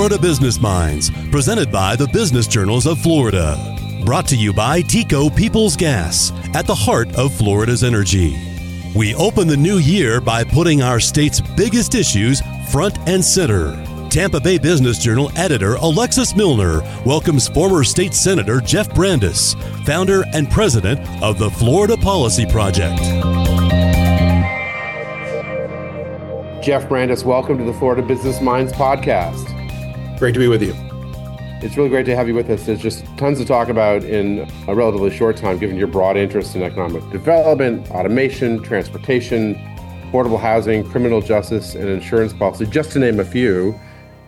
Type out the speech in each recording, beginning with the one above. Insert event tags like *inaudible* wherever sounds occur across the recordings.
Florida Business Minds, presented by the Business Journals of Florida. Brought to you by TECO Peoples Gas, at the heart of Florida's energy. We open the new year by putting our state's biggest issues front and center. Tampa Bay Business Journal editor Alexis Muellner welcomes former state senator Jeff Brandes, founder and president of the Florida Policy Project. Jeff Brandes, welcome to the Florida Business Minds podcast. Great to be with you. It's really great to have you with us. There's just tons to talk about in a relatively short time, given your broad interest in economic development, automation, transportation, affordable housing, criminal justice, and insurance policy, just to name a few.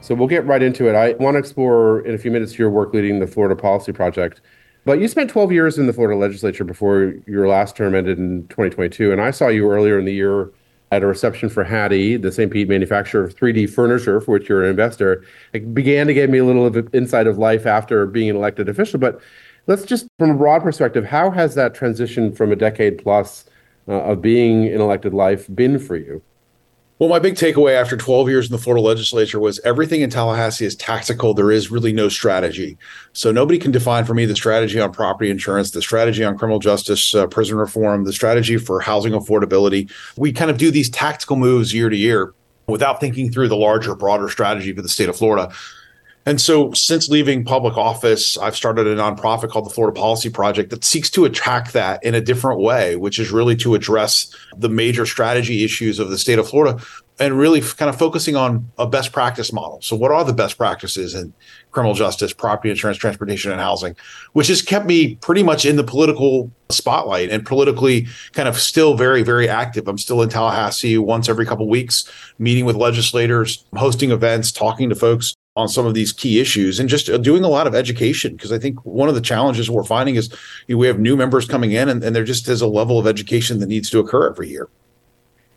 So we'll get right into it. I want to explore in a few minutes your work leading the Florida Policy Project. But you spent 12 years in the Florida legislature before your last term ended in 2022. And I saw you earlier in the year at a reception for Haddy, the St. Pete manufacturer of 3D furniture, for which you're an investor. It began to give me a little of insight of life after being an elected official. But let's just, from a broad perspective, how has that transition from a decade plus uh, of being in elected life been for you? Well, my big takeaway after 12 years in the Florida legislature was everything in Tallahassee is tactical. There is really no strategy. So nobody can define for me the strategy on property insurance, the strategy on criminal justice, uh, prison reform, the strategy for housing affordability. We kind of do these tactical moves year to year without thinking through the larger, broader strategy for the state of Florida. And so, since leaving public office, I've started a nonprofit called the Florida Policy Project that seeks to attack that in a different way, which is really to address the major strategy issues of the state of Florida and really kind of focusing on a best practice model. So, what are the best practices in criminal justice, property insurance, transportation, and housing, which has kept me pretty much in the political spotlight and politically kind of still very, very active. I'm still in Tallahassee once every couple weeks, meeting with legislators, hosting events, talking to folks on some of these key issues and just uh, doing a lot of education because I think one of the challenges we're finding is you know, we have new members coming in and, and there just is a level of education that needs to occur every year.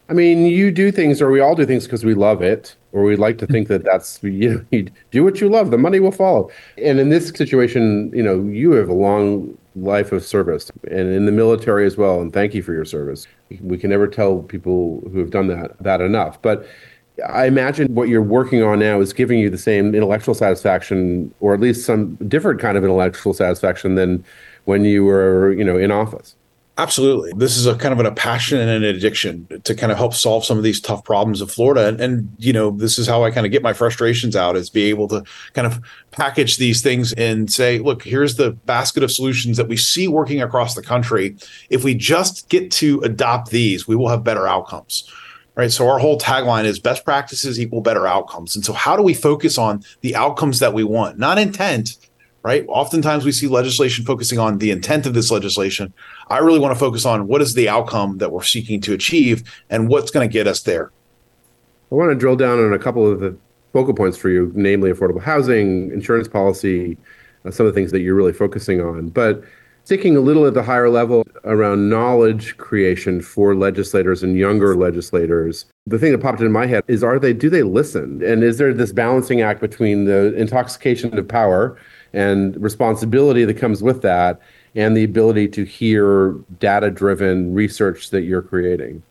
I mean, you do things, or we all do things because we love it, or we like to think that that's you know you do what you love, the money will follow. And in this situation, you know, you have a long life of service, and in the military as well. And thank you for your service. We can never tell people who have done that that enough, but I imagine what you're working on now is giving you the same intellectual satisfaction, or at least some different kind of intellectual satisfaction than when you were, you know, in office. Absolutely. This is a kind of a passion and an addiction to kind of help solve some of these tough problems of Florida. And, and, you know, this is how I kind of get my frustrations out is be able to kind of package these things and say, look, here's the basket of solutions that we see working across the country. If we just get to adopt these, we will have better outcomes right? So our whole tagline is best practices equal better outcomes. And so how do we focus on the outcomes that we want, not intent, right? Oftentimes we see legislation focusing on the intent of this legislation. I really want to focus on what is the outcome that we're seeking to achieve and what's going to get us there. I want to drill down on a couple of the focal points for you, namely affordable housing, insurance policy, uh, some of the things that you're really focusing on. But Sticking a little at the higher level around knowledge creation for legislators and younger legislators, the thing that popped into my head is are they do they listen? And is there this balancing act between the intoxication of power and responsibility that comes with that and the ability to hear data driven research that you're creating?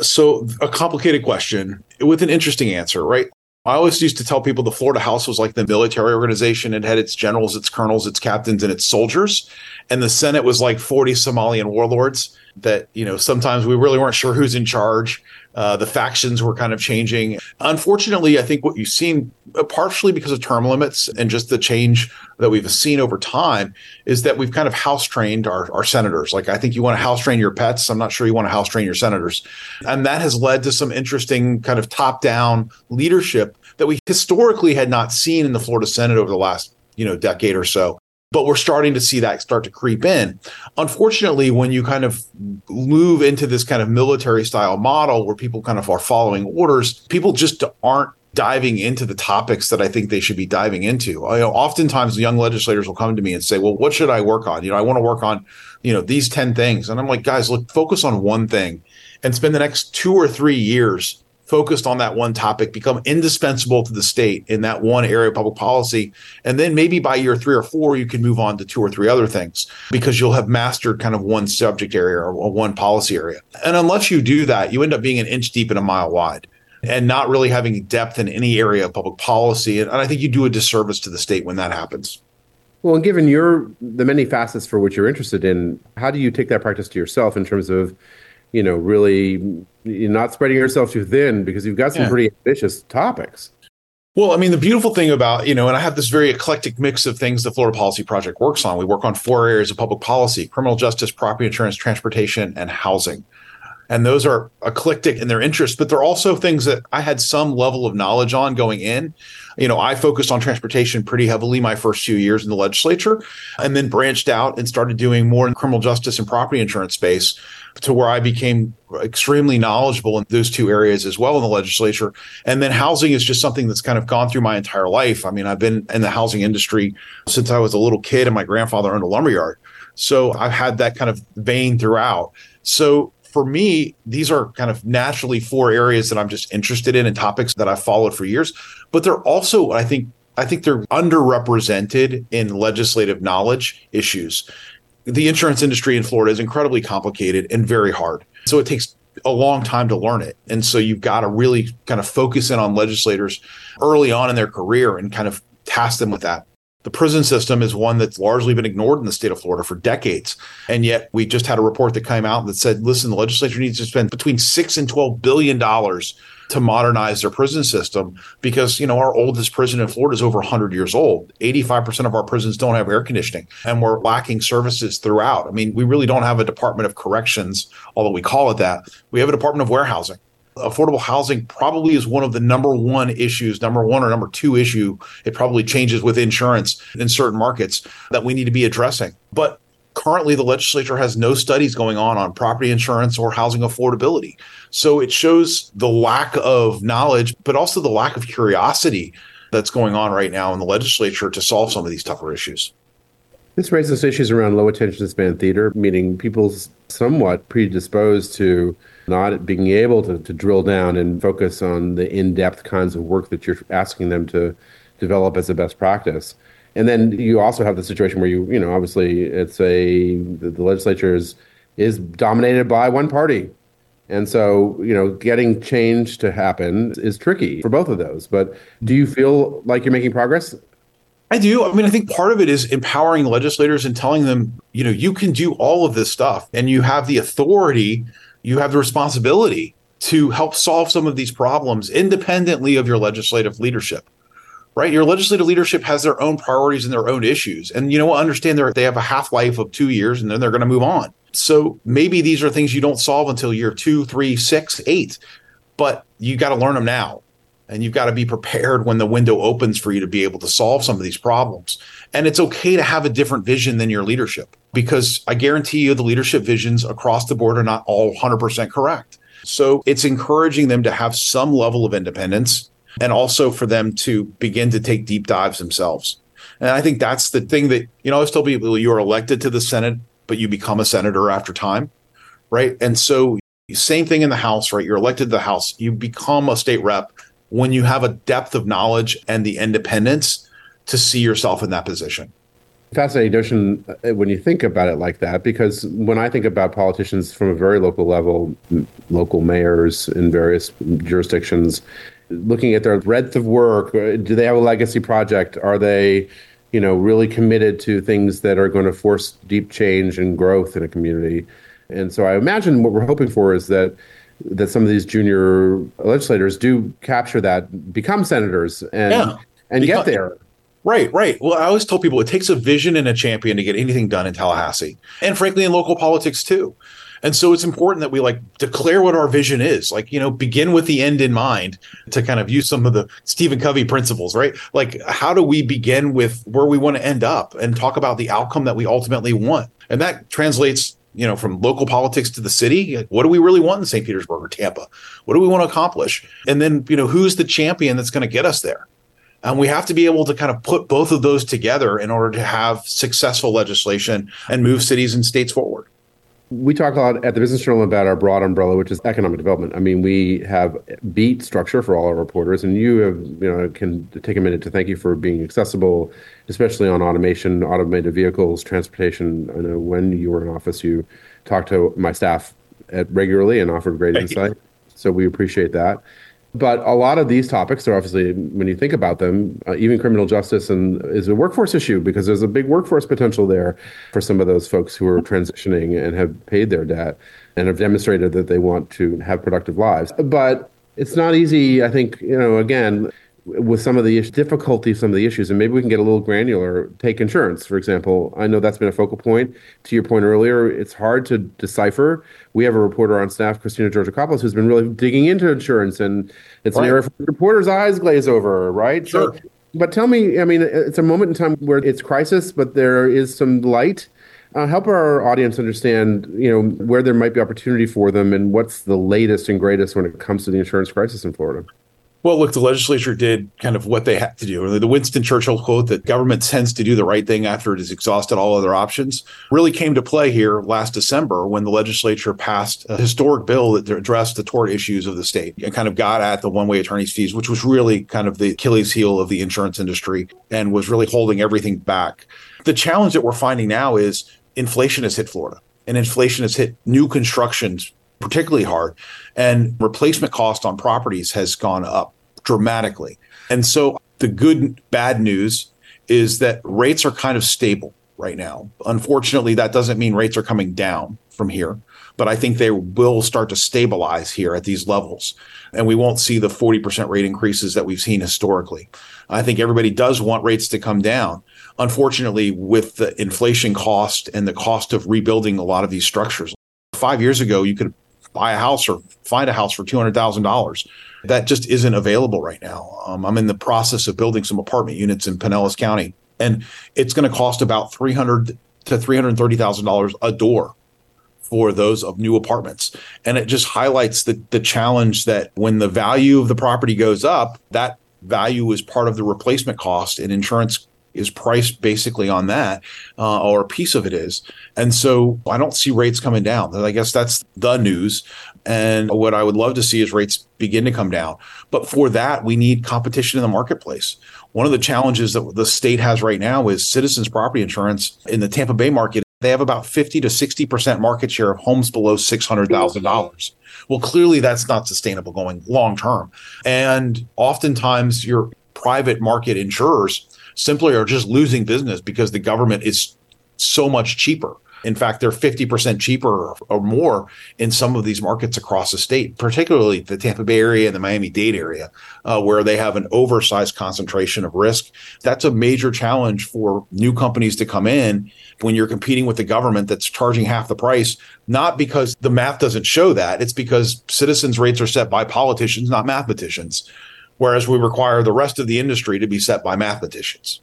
So, a complicated question with an interesting answer, right? I always used to tell people the Florida House was like the military organization. It had its generals, its colonels, its captains, and its soldiers. And the Senate was like 40 Somalian warlords that, you know, sometimes we really weren't sure who's in charge. Uh, the factions were kind of changing. Unfortunately, I think what you've seen, uh, partially because of term limits and just the change that we've seen over time, is that we've kind of house trained our, our senators. Like, I think you want to house train your pets. I'm not sure you want to house train your senators. And that has led to some interesting kind of top down leadership that we historically had not seen in the Florida Senate over the last you know decade or so but we're starting to see that start to creep in. Unfortunately, when you kind of move into this kind of military style model where people kind of are following orders, people just aren't diving into the topics that I think they should be diving into. You know, oftentimes young legislators will come to me and say, "Well, what should I work on?" You know, I want to work on, you know, these 10 things. And I'm like, "Guys, look, focus on one thing and spend the next 2 or 3 years focused on that one topic, become indispensable to the state in that one area of public policy. And then maybe by year three or four, you can move on to two or three other things because you'll have mastered kind of one subject area or one policy area. And unless you do that, you end up being an inch deep and a mile wide. and not really having depth in any area of public policy. And, I think you do a disservice to the state when that happens. Well, and given your the many facets for which you're interested in, how do you take that practice to yourself in terms of, you know, really not spreading yourself too thin because you've got some yeah. pretty ambitious topics. Well, I mean, the beautiful thing about, you know, and I have this very eclectic mix of things the Florida Policy Project works on. We work on four areas of public policy criminal justice, property insurance, transportation, and housing and those are eclectic in their interests but they're also things that i had some level of knowledge on going in you know i focused on transportation pretty heavily my first few years in the legislature and then branched out and started doing more in criminal justice and property insurance space to where i became extremely knowledgeable in those two areas as well in the legislature and then housing is just something that's kind of gone through my entire life i mean i've been in the housing industry since i was a little kid and my grandfather owned a lumberyard so i've had that kind of vein throughout so for me, these are kind of naturally four areas that I'm just interested in and topics that I've followed for years. But they're also, I think, I think they're underrepresented in legislative knowledge issues. The insurance industry in Florida is incredibly complicated and very hard. So it takes a long time to learn it. And so you've got to really kind of focus in on legislators early on in their career and kind of task them with that. The prison system is one that's largely been ignored in the state of Florida for decades. And yet we just had a report that came out that said, listen, the legislature needs to spend between six and twelve billion dollars to modernize their prison system because, you know, our oldest prison in Florida is over 100 years old. 85% of our prisons don't have air conditioning and we're lacking services throughout. I mean, we really don't have a Department of Corrections, although we call it that. We have a Department of Warehousing affordable housing probably is one of the number one issues, number one or number two issue. It probably changes with insurance in certain markets that we need to be addressing. But currently, the legislature has no studies going on on property insurance or housing affordability. So it shows the lack of knowledge, but also the lack of curiosity that's going on right now in the legislature to solve some of these tougher issues. This raises issues around low attention span theater, meaning people's somewhat predisposed to not being able to, to drill down and focus on the in-depth kinds of work that you're asking them to develop as a best practice. And then you also have the situation where you, you know, obviously it's a the, the legislature is is dominated by one party. And so, you know, getting change to happen is tricky for both of those. But do you feel like you're making progress? I do. I mean, I think part of it is empowering legislators and telling them, you know, you can do all of this stuff and you have the authority you have the responsibility to help solve some of these problems independently of your legislative leadership right? Your legislative leadership has their own priorities and their own issues. And you know understand they have a half-life of two years and then they're going to move on. So maybe these are things you don't solve until year two three six eight but you got to learn them now. And you've got to be prepared when the window opens for you to be able to solve some of these problems. And it's okay to have a different vision than your leadership because I guarantee you the leadership visions across the board are not all 100% correct. So it's encouraging them to have some level of independence and also for them to begin to take deep dives themselves. And I think that's the thing that, you know, I always tell people you're elected to the Senate, but you become a senator after time. Right. And so, same thing in the House, right? You're elected to the House, you become a state rep when you have a depth of knowledge and the independence to see yourself in that position. Fascinating notion uh, when you think about it like that, because when I think about politicians from a very local level, local mayors in various jurisdictions, looking at their breadth of work, uh, do they have a legacy project? Are they, you know, really committed to things that are going to force deep change and growth in a community? And so I imagine what we're hoping for is that that some of these junior legislators do capture that, become senators, and yeah. and get there. Right, right. Well, I always tell people it takes a vision and a champion to get anything done in Tallahassee, and frankly, in local politics too. And so it's important that we like declare what our vision is. Like, you know, begin with the end in mind to kind of use some of the Stephen Covey principles, right? Like, how do we begin with where we want to end up and talk about the outcome that we ultimately want? And that translates, you know, from local politics to the city. What do we really want in St. Petersburg or Tampa? What do we want to accomplish? And then, you know, who's the champion that's going to get us there? And we have to be able to kind of put both of those together in order to have successful legislation and move cities and states forward. We talk a lot at the Business Journal about our broad umbrella, which is economic development. I mean, we have beat structure for all our reporters, and you have, you know, can take a minute to thank you for being accessible, especially on automation, automated vehicles, transportation. I know when you were in office, you talked to my staff at regularly and offered great insight. So we appreciate that. But a lot of these topics are obviously, when you think about them, uh, even criminal justice and is a workforce issue because there's a big workforce potential there for some of those folks who are transitioning and have paid their debt and have demonstrated that they want to have productive lives. But it's not easy, I think, you know, again, with some of the difficulty, some of the issues, and maybe we can get a little granular. Take insurance, for example. I know that's been a focal point. To your point earlier, it's hard to decipher. We have a reporter on staff, Christina Georgakopoulos, who's been really digging into insurance, and it's right. an area for reporters' eyes glaze over, right? Sure. So, but tell me, I mean, it's a moment in time where it's crisis, but there is some light. Uh, help our audience understand, you know, where there might be opportunity for them, and what's the latest and greatest when it comes to the insurance crisis in Florida. Well, look, the legislature did kind of what they had to do. The Winston Churchill quote that government tends to do the right thing after it has exhausted all other options really came to play here last December when the legislature passed a historic bill that addressed the tort issues of the state and kind of got at the one way attorney's fees, which was really kind of the Achilles heel of the insurance industry and was really holding everything back. The challenge that we're finding now is inflation has hit Florida and inflation has hit new constructions particularly hard. And replacement cost on properties has gone up dramatically. And so the good, bad news is that rates are kind of stable right now. Unfortunately, that doesn't mean rates are coming down from here, but I think they will start to stabilize here at these levels. And we won't see the 40% rate increases that we've seen historically. I think everybody does want rates to come down. Unfortunately, with the inflation cost and the cost of rebuilding a lot of these structures, five years ago, you could buy a house or find a house for $200,000. That just isn't available right now. Um, I'm in the process of building some apartment units in Pinellas County, and it's going to cost about 300 to $330,000 a door for those of new apartments. And it just highlights the, the challenge that when the value of the property goes up, that value is part of the replacement cost and insurance is priced basically on that, uh, or a piece of it is. And so I don't see rates coming down. I guess that's the news. And what I would love to see is rates begin to come down. But for that, we need competition in the marketplace. One of the challenges that the state has right now is citizens property insurance in the Tampa Bay market. They have about 50 to 60% market share of homes below $600,000. Well, clearly that's not sustainable going long term. And oftentimes your private market insurers simply are just losing business because the government is so much cheaper. In fact, they're 50% cheaper or more in some of these markets across the state, particularly the Tampa Bay area and the Miami Dade area, uh, where they have an oversized concentration of risk. That's a major challenge for new companies to come in when you're competing with the government that's charging half the price, not because the math doesn't show that, it's because citizens' rates are set by politicians, not mathematicians whereas we require the rest of the industry to be set by mathematicians.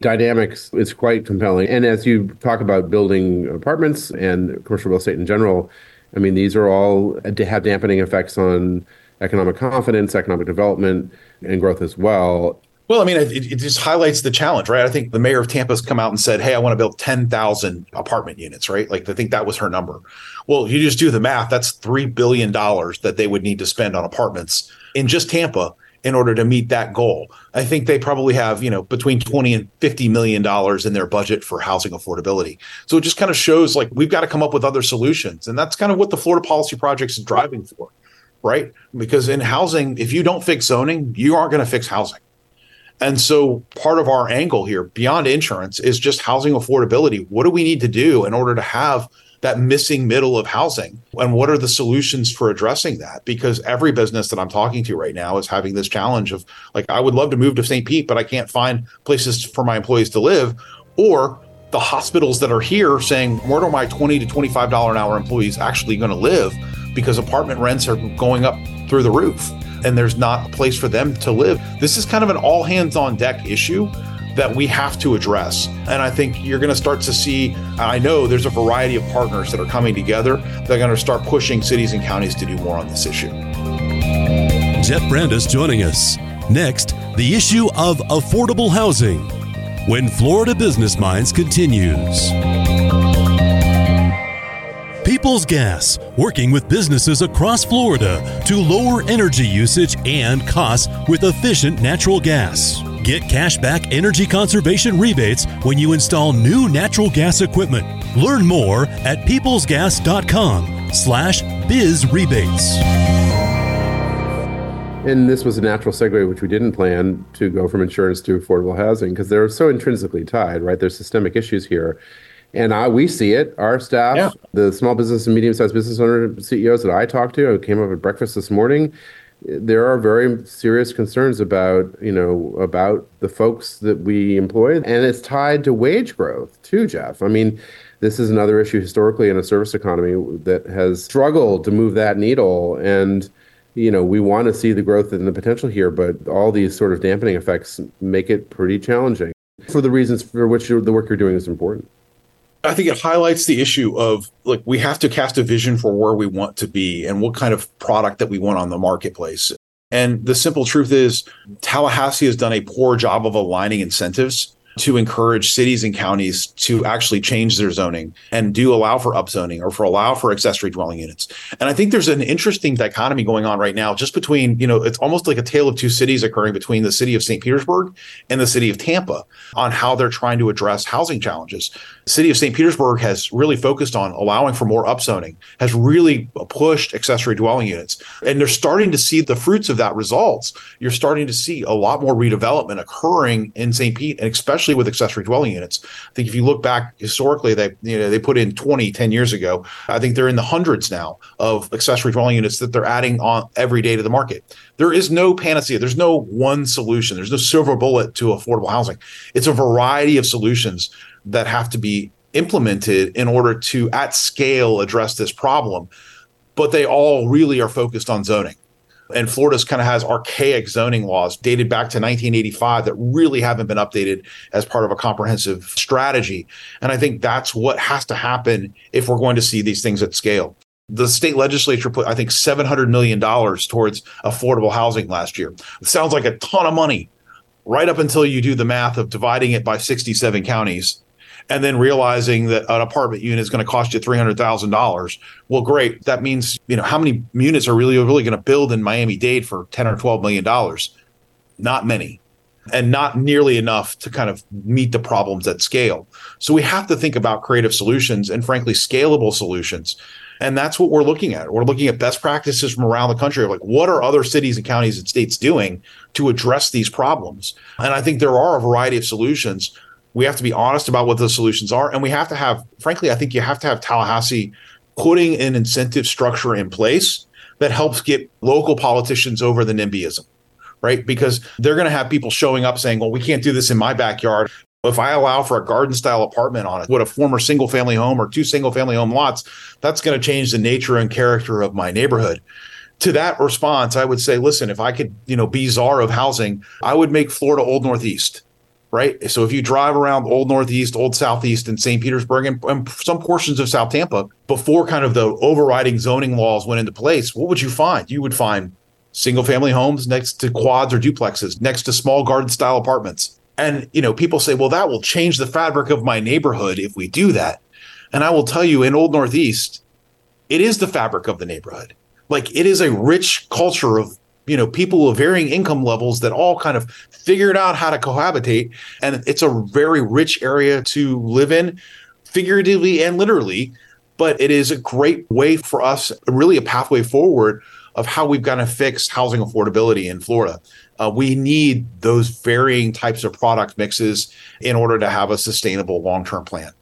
Dynamics is quite compelling. And as you talk about building apartments and commercial real estate in general, I mean, these are all to have dampening effects on economic confidence, economic development, and growth as well. Well, I mean, it, it, just highlights the challenge, right? I think the mayor of Tampa has come out and said, "Hey, I want to build ten thousand apartment units." Right? Like, I think that was her number. Well, you just do the math. That's three billion dollars that they would need to spend on apartments in just Tampa in order to meet that goal. I think they probably have, you know, between 20 and 50 million dollars in their budget for housing affordability. So it just kind of shows like we've got to come up with other solutions. And that's kind of what the Florida Policy Project is driving for, right? Because in housing, if you don't fix zoning, you aren't going to fix housing. And so part of our angle here beyond insurance is just housing affordability. What do we need to do in order to have that missing middle of housing? And what are the solutions for addressing that? Because every business that i'm talking to right now is having this challenge of like i would love to move to st pete but i can't find places for my employees to live. Or the hospitals that are here saying where are my 20 to 25 dollar an hour employees actually going to live? Because apartment rents are going up through the roof and there's not a place for them to live. This is kind of an all hands on deck issue that we have to address. And I think you're going to start to see, I know there's a variety of partners that are coming together that are going to start pushing cities and counties to do more on this issue. Jeff Brandes joining us. Next, the issue of affordable housing when Florida Business Minds continues. People's Gas, working with businesses across Florida to lower energy usage and costs with efficient natural gas. Get cashback energy conservation rebates when you install new natural gas equipment. Learn more at peoplesgas.com slash biz rebates. And this was a natural segue, which we didn't plan to go from insurance to affordable housing because they're so intrinsically tied, right? There's systemic issues here. And I, we see it. Our staff, yeah. the small business and medium sized business owner CEOs that I talked to, I came up at breakfast this morning. There are very serious concerns about, you know, about the folks that we employ, and it's tied to wage growth too, Jeff. I mean, this is another issue historically in a service economy that has struggled to move that needle. And you know, we want to see the growth and the potential here, but all these sort of dampening effects make it pretty challenging for the reasons for which the work you're doing is important. I think it highlights the issue of like we have to cast a vision for where we want to be and what kind of product that we want on the marketplace. And the simple truth is Tallahassee has done a poor job of aligning incentives to encourage cities and counties to actually change their zoning and do allow for upzoning or for allow for accessory dwelling units. And I think there's an interesting dichotomy going on right now, just between, you know, it's almost like a tale of two cities occurring between the city of St. Petersburg and the city of Tampa on how they're trying to address housing challenges. The city of St. Petersburg has really focused on allowing for more upzoning, has really pushed accessory dwelling units. And they're starting to see the fruits of that results. You're starting to see a lot more redevelopment occurring in St. Pete, and especially especially with accessory dwelling units. I think if you look back historically, they you know they put in 20, 10 years ago. I think they're in the hundreds now of accessory dwelling units that they're adding on every day to the market. There is no panacea. There's no one solution. There's no silver bullet to affordable housing. It's a variety of solutions that have to be implemented in order to at scale address this problem. But they all really are focused on zoning. And Florida's kind of has archaic zoning laws dated back to 1985 that really haven't been updated as part of a comprehensive strategy. And I think that's what has to happen if we're going to see these things at scale. The state legislature put, I think, $700 million towards affordable housing last year. It sounds like a ton of money right up until you do the math of dividing it by 67 counties and then realizing that an apartment unit is going to cost you three hundred thousand dollars. Well, great. That means you know how many units are really really going to build in Miami Dade for ten or twelve million dollars? Not many, and not nearly enough to kind of meet the problems at scale. So we have to think about creative solutions and frankly scalable solutions. And that's what we're looking at. We're looking at best practices from around the country like what are other cities and counties and states doing to address these problems. And I think there are a variety of solutions we have to be honest about what the solutions are. And we have to have, frankly, I think you have to have Tallahassee putting an incentive structure in place that helps get local politicians over the NIMBYism, right? Because they're going to have people showing up saying, well, we can't do this in my backyard. If I allow for a garden style apartment on it, what a former single family home or two single family home lots, that's going to change the nature and character of my neighborhood to that response, I would say, listen, if I could, you know, be czar of housing, I would make Florida Old Northeast right? So if you drive around Old Northeast, Old Southeast, and St. Petersburg, and, and, some portions of South Tampa, before kind of the overriding zoning laws went into place, what would you find? You would find single family homes next to quads or duplexes, next to small garden style apartments. And you know, people say, well, that will change the fabric of my neighborhood if we do that. And I will tell you, in Old Northeast, it is the fabric of the neighborhood. Like it is a rich culture of you know people of varying income levels that all kind of figured out how to cohabitate. And it's a very rich area to live in figuratively and literally. But it is a great way for us really a pathway forward of how we've got to fix housing affordability in florida. Uh, we need those varying types of product mixes in order to have a sustainable long-term plan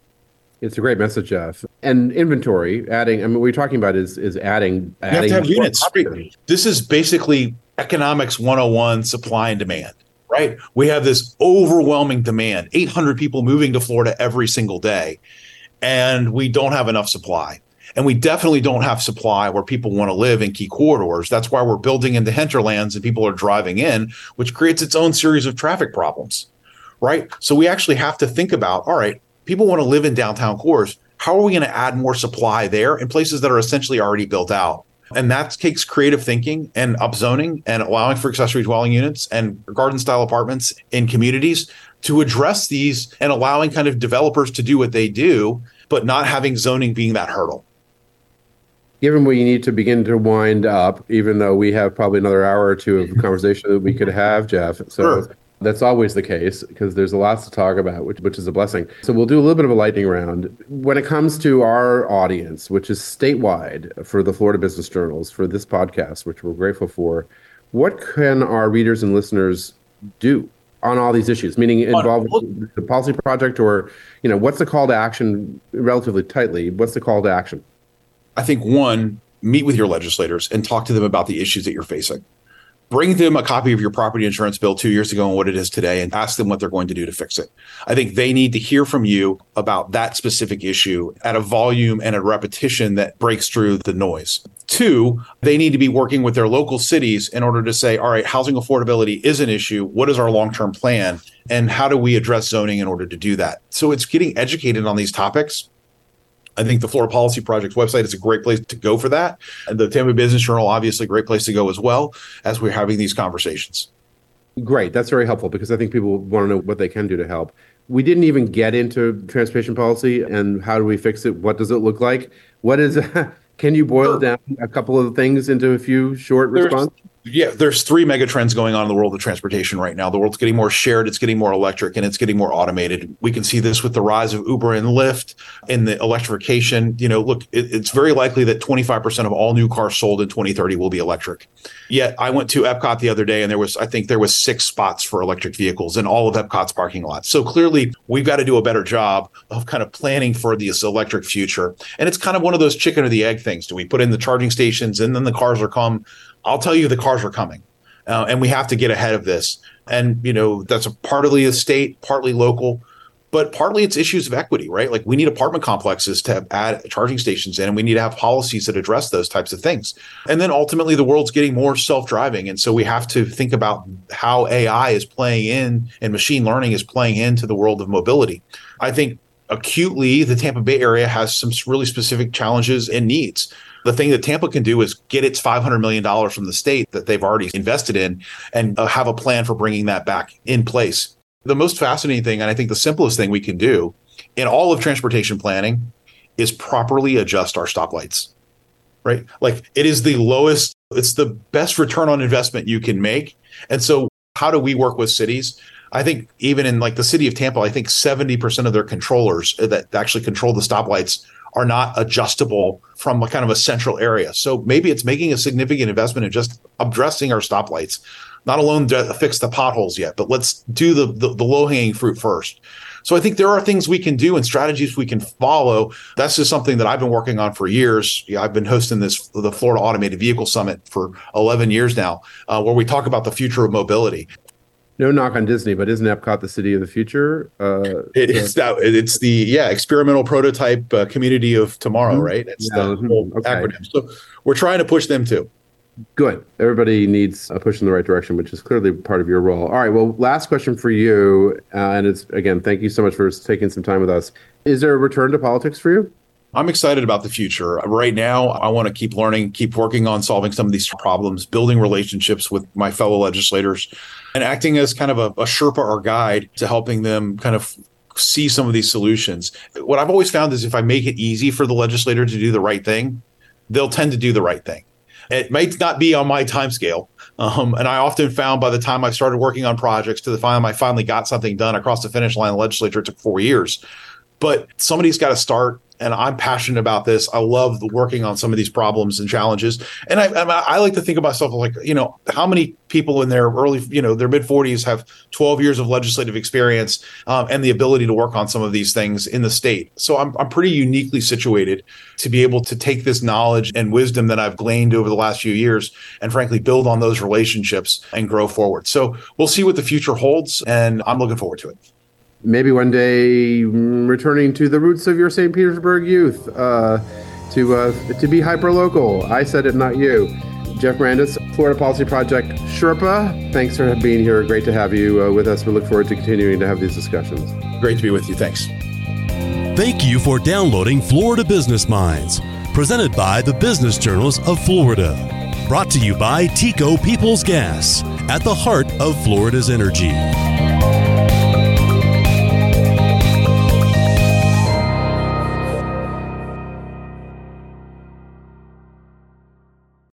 it's a great message, Jeff. And inventory, adding. I mean, what we're talking about is is adding. You adding have to have units. This is basically economics 101, supply and demand. Right? We have this overwhelming demand, 800 people moving to Florida every single day, and we don't have enough supply. And we definitely don't have supply where people want to live in key corridors. That's why we're building into hinterlands and people are driving in, which creates its own series of traffic problems. Right. So we actually have to think about all right, people want to live in downtown cores. How are we going to add more supply there in places that are essentially already built out? And that takes creative thinking and upzoning and allowing for accessory dwelling units and garden style apartments in communities to address these and allowing kind of developers to do what they do, but not having zoning being that hurdle. Given we need to begin to wind up, even though we have probably another hour or two of conversation that we could have, Jeff. So sure. That's always the case because there's a lot to talk about, which, which is a blessing. So we'll do a little bit of a lightning round. When it comes to our audience, which is statewide for the Florida Business Journals, for this podcast, which we're grateful for, What can our readers and listeners do on all these issues? Meaning involved with the policy project, or you know, what's the call to action? Relatively tightly, what's the call to action? I think one, meet with your legislators and talk to them about the issues that you're facing bring them a copy of your property insurance bill two years ago and what it is today and ask them what they're going to do to fix it. I think they need to hear from you about that specific issue at a volume and a repetition that breaks through the noise. Two, they need to be working with their local cities in order to say, all right, housing affordability is an issue. What is our long term plan? And how do we address zoning in order to do that? So it's getting educated on these topics I think the Florida Policy Project website is a great place to go for that. And the Tampa Business Journal, obviously, a great place to go as well as we're having these conversations. Great. That's very helpful because I think people want to know what they can do to help. We didn't even get into transportation policy and how do we fix it? What does it look like? What is, *laughs* can you boil down a couple of things into a few short responses? Yeah, there's three mega trends going on in the world of transportation right now. The world's getting more shared, it's getting more electric, and it's getting more automated. We can see this with the rise of Uber and Lyft and the electrification. You know, look, it, it's very likely that 25% of all new cars sold in 2030 will be electric. Yet I went to Epcot the other day and there was, I think there was six spots for electric vehicles in all of Epcot's parking lots. So clearly we've got to do a better job of kind of planning for this electric future. And it's kind of one of those chicken or the egg things. Do we put in the charging stations and then the cars are come? I'll tell you the cars are coming. Uh, and we have to get ahead of this. And, you know, that's a partly a state, partly local, but partly it's issues of equity, right? Like we need apartment complexes to add charging stations in, and we need to have policies that address those types of things. And then ultimately, the world's getting more self driving. And so we have to think about how AI is playing in and machine learning is playing into the world of mobility. I think acutely, the Tampa Bay area has some really specific challenges and needs. The thing that Tampa can do is get its $500 million from the state that they've already invested in and uh, have a plan for bringing that back in place. The most fascinating thing, and I think the simplest thing we can do in all of transportation planning, is properly adjust our stoplights, right? Like it is the lowest, it's the best return on investment you can make. And so, how do we work with cities? I think even in like the city of Tampa, I think 70% of their controllers that actually control the stoplights are not adjustable from a kind of a central area. So maybe it's making a significant investment in just addressing our stoplights, not alone to fix the potholes yet, but let's do the, the, the low hanging fruit first. So I think there are things we can do and strategies we can follow. That's just something that I've been working on for years. Yeah, I've been hosting this the Florida Automated Vehicle Summit for 11 years now, uh, where we talk about the future of mobility no knock on Disney, but isn't Epcot the city of the future? Uh, it is that. It's the yeah experimental prototype uh, community of tomorrow, mm-hmm. right? It's yeah, the mm-hmm. okay. acronym. So we're trying to push them too. Good. Everybody needs a push in the right direction, which is clearly part of your role. All right. Well, last question for you, uh, and it's again, thank you so much for taking some time with us. Is there a return to politics for you? I'm excited about the future. Right now, I want to keep learning, keep working on solving some of these problems, building relationships with my fellow legislators, and acting as kind of a, a Sherpa or guide to helping them kind of see some of these solutions. What I've always found is if I make it easy for the legislator to do the right thing, they'll tend to do the right thing. It might not be on my time scale. Um, and I often found by the time I started working on projects to the time I finally got something done across the finish line, the legislature took four years. But somebody's got to start and I'm passionate about this. I love working on some of these problems and challenges. And I, I, like to think of myself like, you know, how many people in their early, you know, their mid 40s have 12 years of legislative experience um, and the ability to work on some of these things in the state. So I'm, I'm pretty uniquely situated to be able to take this knowledge and wisdom that I've gleaned over the last few years and frankly build on those relationships and grow forward. So we'll see what the future holds, and I'm looking forward to it maybe one day mm, returning to the roots of your St. Petersburg youth uh, to uh, to be hyper local. I said it, not you. Jeff Brandes, Florida Policy Project Sherpa. Thanks for being here. Great to have you uh, with us. We look forward to continuing to have these discussions. Great to be with you. Thanks. Thank you for downloading Florida Business Minds, presented by the Business Journals of Florida. Brought to you by TECO Peoples Gas, at the heart of Florida's energy.